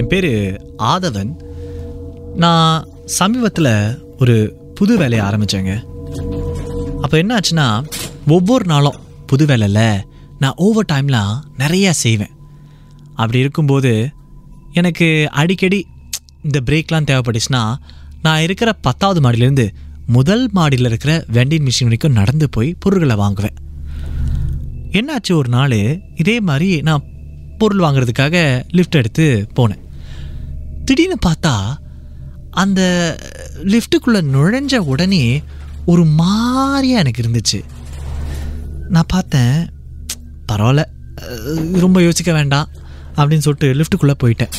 என் பேர் ஆதவன். நான் சமீபத்தில் ஒரு புது வேலையை ஆரம்பித்தேங்க அப்போ என்ன ஆச்சுன்னா ஒவ்வொரு நாளும் புது வேலையில் நான் ஓவர் டைம்லாம் நிறையா செய்வேன். அப்படி இருக்கும்போது எனக்கு அடிக்கடி இந்த பிரேக்லாம் தேவைப்பட்டுச்சுன்னா நான் இருக்கிற பத்தாவது மாடியிலேருந்து முதல் மாடியில் இருக்கிற வெண்டிங் மிஷின் வரைக்கும் நடந்து போய் பொருட்களை வாங்குவேன். என்னாச்சு ஒரு நாள் இதே மாதிரி நான் பொருள் வாங்குறதுக்காக லிஃப்ட் எடுத்து போனேன். திடீர்னு பார்த்தா அந்த லிஃப்ட்டுக்குள்ளே நுழைஞ்ச உடனே ஒரு மாதிரியாக எனக்கு இருந்துச்சு. நான் பார்த்தேன் பரவாயில்ல ரொம்ப யோசிக்க வேண்டாம் அப்படின்னு சொல்லிட்டு லிஃப்ட்டுக்குள்ளே போயிட்டேன்.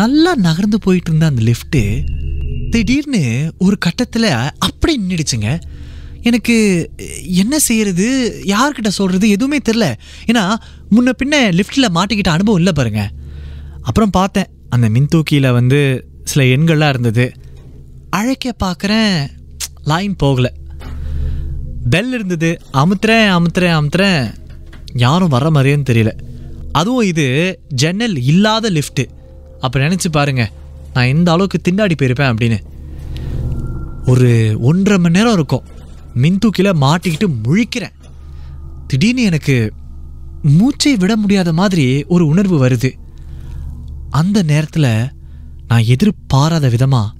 நல்லா நகர்ந்து போயிட்டு இருந்த அந்த லிஃப்ட்டு திடீர்னு ஒரு கட்டத்தில் அப்படி நின்றுடுச்சுங்க எனக்கு என்ன செய்கிறது யார்கிட்ட சொல்கிறது எதுவுமே தெரில ஏன்னா முன்ன பின்ன லிஃப்ட்டில் மாட்டிக்கிட்ட அனுபவம் இல்லை பாருங்க. அப்புறம் பார்த்தேன் அந்த மின்தூக்கியில் வந்து சில எண்கள்லாம் இருந்தது. அழைக்க பார்க்குறேன் லைன் போகலை. பெல் இருந்தது. அமுத்துறேன் அமுத்துறேன் அமுத்துறேன். யாரும் வர மாதிரியேன்னு தெரியல. அதுவும் இது ஜன்னல் இல்லாத லிஃப்ட்டு அப்போ நினச்சி பாருங்கள் நான் எந்த அளவுக்கு திண்டாடி போயிருப்பேன் அப்படின்னு. ஒரு ஒன்றரை மணி நேரம் இருக்கும். மின்தூக்கியில் மாட்டிக்கிட்டு முழிக்கிறேன். திடீர்னு எனக்கு மூச்சை விட முடியாத மாதிரி ஒரு உணர்வு வருது. அந்த நேரத்தில் நான் எதிர்பாராத விதமாக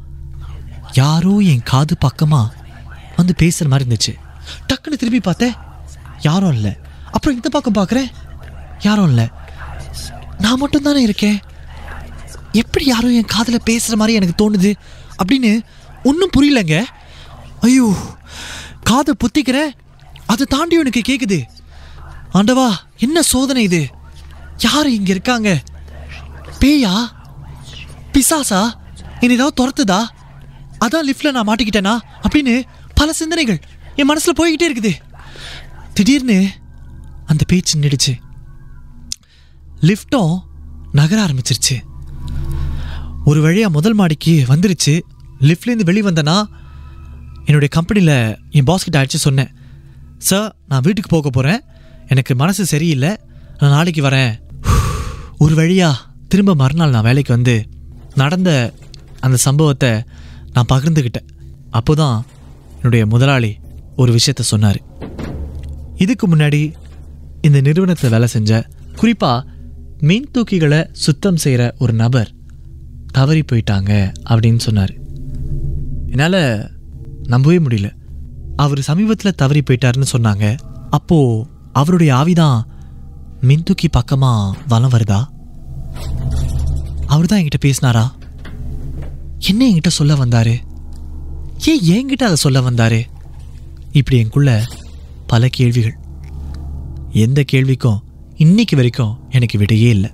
யாரோ என் காது பக்கமாக வந்து பேசுகிற மாதிரி இருந்துச்சு. டக்குன்னு திரும்பி பார்த்தேன் யாரும் இல்லை. அப்புறம் இந்த பக்கம் பார்க்குறேன் யாரும் இல்லை. நான் மட்டும் தானே இருக்கேன். எப்படி யாரும் என் காதில் பேசுகிற மாதிரி எனக்கு தோணுது அப்படின்னு ஒன்றும் புரியலங்க. ஐயோ காதை புத்திக்கிறேன் அதை தாண்டி எனக்கு கேட்குது ஆண்டவா என்ன சோதனை இது? யார் இங்கே இருக்காங்க? பேயா? பிசாசா? என்ன ஏதாவது துரத்துதா? அதான் லிஃப்டில் நான் மாட்டிக்கிட்டேனா? அப்படின்னு பல சிந்தனைகள் என் மனசில் போய்கிட்டே இருக்குது. திடீர்னு அந்த பேச்சு நின்றுடுச்சு லிஃப்ட்டும் நகர ஆரம்பிச்சிருச்சு. ஒரு வழியா முதல் மாடிக்கு வந்துருச்சு. லிஃப்ட்லேருந்து வெளியே வந்தேன்னா என்னுடைய கம்பெனியில் என் பாஸ் அடித்து சொன்னேன். சார் நான் வீட்டுக்கு போக போகிறேன் எனக்கு மனசு சரியில்லை. நான் நாளைக்கு வரேன். ஒரு வழியா திரும்ப மறுநாள் நான் வேலைக்கு வந்து நடந்த அந்த சம்பவத்தை நான் பகிர்ந்துக்கிட்டேன் அப்போதான் என்னுடைய முதலாளி ஒரு விஷயத்த சொன்னார். இதுக்கு முன்னாடி இந்த நிறுவனத்தில் வேலை செஞ்ச குறிப்பாக மின் தூக்கிகளை சுத்தம் செய்கிற ஒரு நபர் தவறி போயிட்டாங்க அப்படின்னு சொன்னார். என்னால் நம்பவே முடியல. அவர் சமீபத்தில் தவறி போயிட்டாருன்னு சொன்னாங்க. அப்போது அவருடைய ஆவிதான் மின்தூக்கி பக்கமாக வலம் வருதா? அவர் தான் என்கிட்ட பேசினாரா? என்ன என்கிட்ட சொல்ல வந்தாரு? ஏன் என்கிட்ட அதை சொல்ல வந்தாரு? இப்படி எனக்குள்ள பல கேள்விகள். எந்த கேள்விக்கும் இன்னைக்கு வரைக்கும் எனக்கு விடையே இல்லை.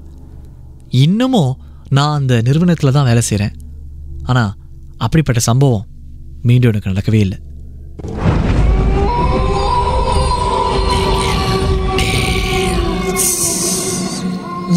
இன்னமும் நான் அந்த நிறுவனத்தில் தான் வேலை செய்கிறேன் ஆனால் அப்படிப்பட்ட சம்பவம் மீண்டும் எனக்கு நடக்கவே இல்லை.